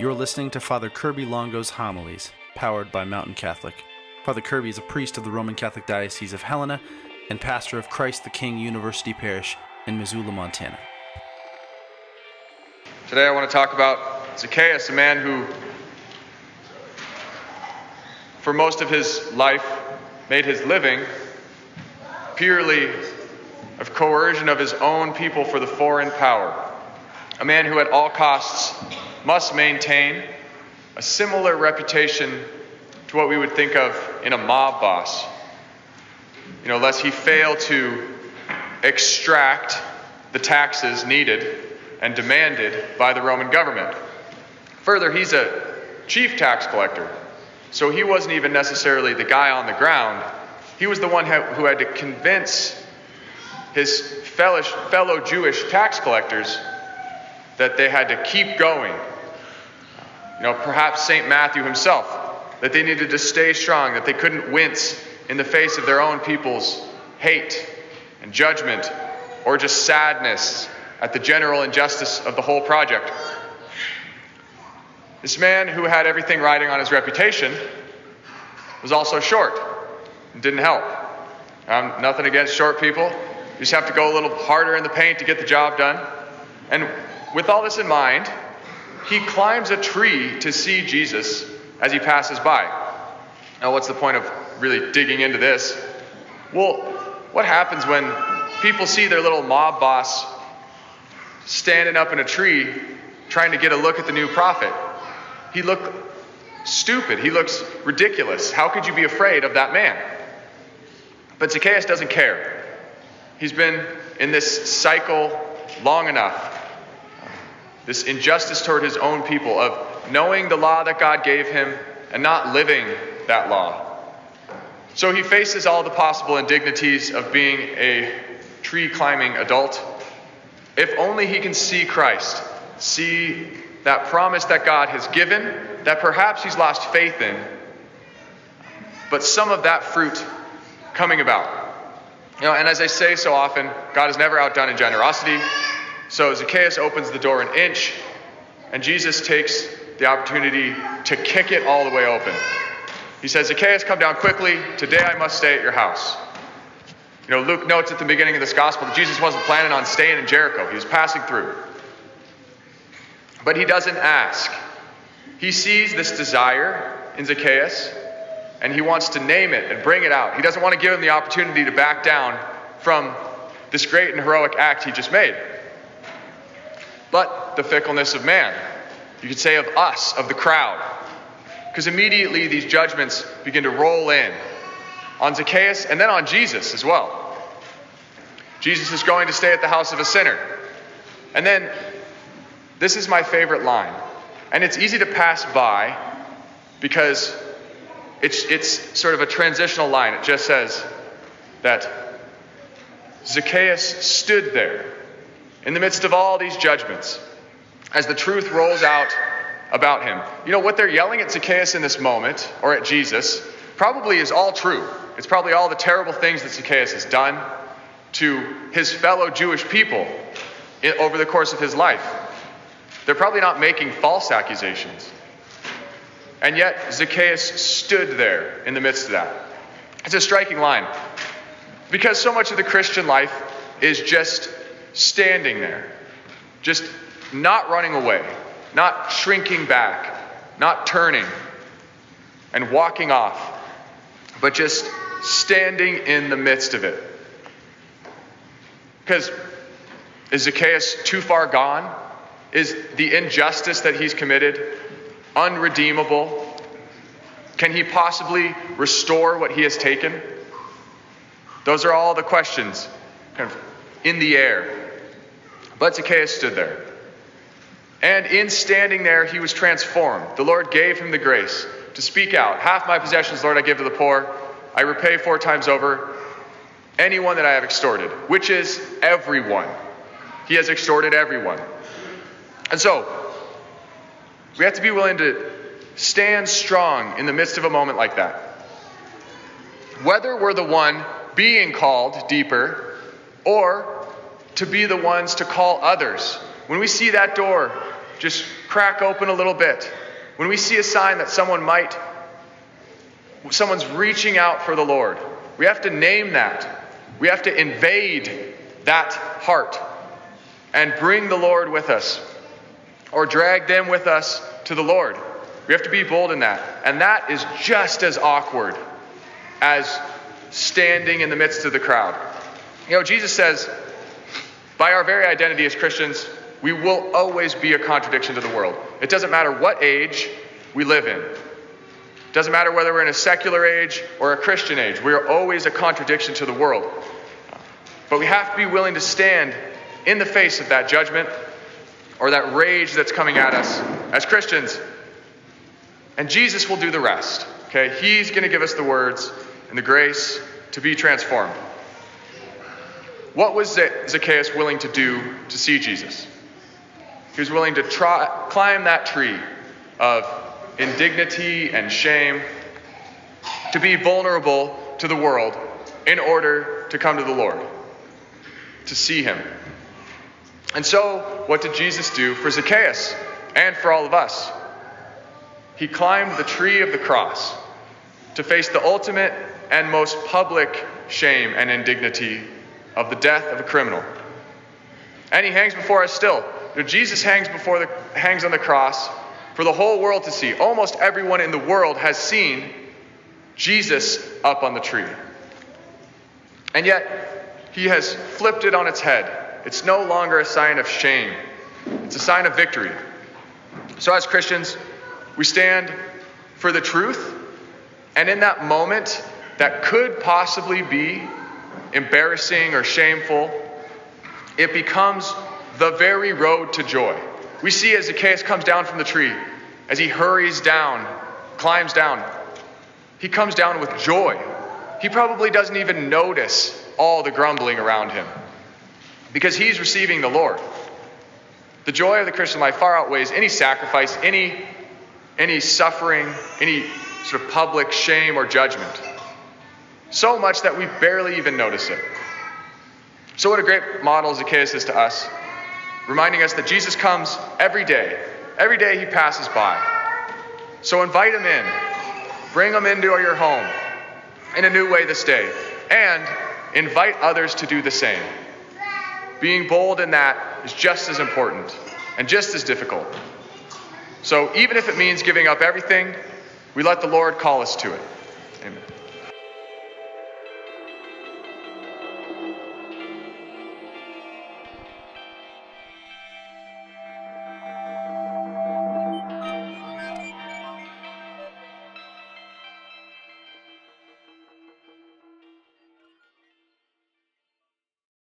You're listening to Father Kirby Longo's homilies, powered by Mountain Catholic. Father Kirby is a priest of the Roman Catholic Diocese of Helena and pastor of Christ the King University Parish in Missoula, Montana. Today I want to talk about Zacchaeus, a man who, for most of his life, made his living purely of coercion of his own people for the foreign power. A man who, at all costs, must maintain a similar reputation to what we would think of in a mob boss. You know, lest he fail to extract the taxes needed and demanded by the Roman government. Further, he's a chief tax collector, so he wasn't even necessarily the guy on the ground. He was the one who had to convince his fellow Jewish tax collectors that they had to keep going. You know, perhaps St. Matthew himself, that they needed to stay strong, that they couldn't wince in the face of their own people's hate and judgment or just sadness at the general injustice of the whole project. This man who had everything riding on his reputation was also short. It didn't help. Um, nothing against short people. You just have to go a little harder in the paint to get the job done. And with all this in mind, he climbs a tree to see Jesus as he passes by. Now, what's the point of really digging into this? Well, what happens when people see their little mob boss standing up in a tree trying to get a look at the new prophet? He looked stupid. He looks ridiculous. How could you be afraid of that man? But Zacchaeus doesn't care. He's been in this cycle long enough. This injustice toward his own people of knowing the law that God gave him and not living that law. So he faces all the possible indignities of being a tree climbing adult. If only he can see Christ, see that promise that God has given, that perhaps he's lost faith in, but some of that fruit coming about. You know, and as I say so often, God is never outdone in generosity. So Zacchaeus opens the door an inch, and Jesus takes the opportunity to kick it all the way open. He says, Zacchaeus, come down quickly. Today I must stay at your house. You know, Luke notes at the beginning of this gospel that Jesus wasn't planning on staying in Jericho, he was passing through. But he doesn't ask. He sees this desire in Zacchaeus, and he wants to name it and bring it out. He doesn't want to give him the opportunity to back down from this great and heroic act he just made. But the fickleness of man, you could say of us, of the crowd. Because immediately these judgments begin to roll in on Zacchaeus and then on Jesus as well. Jesus is going to stay at the house of a sinner. And then, this is my favorite line. And it's easy to pass by because it's, it's sort of a transitional line. It just says that Zacchaeus stood there in the midst of all these judgments as the truth rolls out about him. You know, what they're yelling at Zacchaeus in this moment, or at Jesus, probably is all true. It's probably all the terrible things that Zacchaeus has done to his fellow Jewish people over the course of his life. They're probably not making false accusations. And yet, Zacchaeus stood there in the midst of that. It's a striking line. Because so much of the Christian life is just standing there, just not running away, not shrinking back, not turning and walking off, but just standing in the midst of it. Because is Zacchaeus too far gone? Is the injustice that he's committed unredeemable? Can he possibly restore what he has taken? Those are all the questions kind of in the air. But Zacchaeus stood there. And in standing there, he was transformed. The Lord gave him the grace to speak out Half my possessions, Lord, I give to the poor. I repay four times over anyone that I have extorted, which is everyone. He has extorted everyone. And so, we have to be willing to stand strong in the midst of a moment like that. Whether we're the one being called deeper or to be the ones to call others. When we see that door just crack open a little bit, when we see a sign that someone might, someone's reaching out for the Lord, we have to name that. We have to invade that heart and bring the Lord with us or drag them with us to the Lord. We have to be bold in that. And that is just as awkward as standing in the midst of the crowd. You know, Jesus says, by our very identity as Christians, we will always be a contradiction to the world. It doesn't matter what age we live in. It doesn't matter whether we're in a secular age or a Christian age. We are always a contradiction to the world. But we have to be willing to stand in the face of that judgment or that rage that's coming at us as Christians. And Jesus will do the rest. Okay? He's going to give us the words and the grace to be transformed. What was Zacchaeus willing to do to see Jesus? He was willing to try, climb that tree of indignity and shame, to be vulnerable to the world in order to come to the Lord, to see Him. And so, what did Jesus do for Zacchaeus and for all of us? He climbed the tree of the cross to face the ultimate and most public shame and indignity of the death of a criminal. And he hangs before us still. You know, Jesus hangs before the hangs on the cross for the whole world to see. Almost everyone in the world has seen Jesus up on the tree. And yet, he has flipped it on its head. It's no longer a sign of shame, it's a sign of victory. So, as Christians, we stand for the truth, and in that moment that could possibly be embarrassing or shameful, it becomes the very road to joy. We see as Zacchaeus comes down from the tree, as he hurries down, climbs down, he comes down with joy. He probably doesn't even notice all the grumbling around him because he's receiving the Lord. The joy of the Christian life far outweighs any sacrifice, any, any suffering, any sort of public shame or judgment. So much that we barely even notice it. So, what a great model Zacchaeus is to us, reminding us that Jesus comes every day. Every day he passes by. So, invite him in, bring him into your home in a new way this day, and invite others to do the same. Being bold in that is just as important and just as difficult. So, even if it means giving up everything, we let the Lord call us to it. Amen.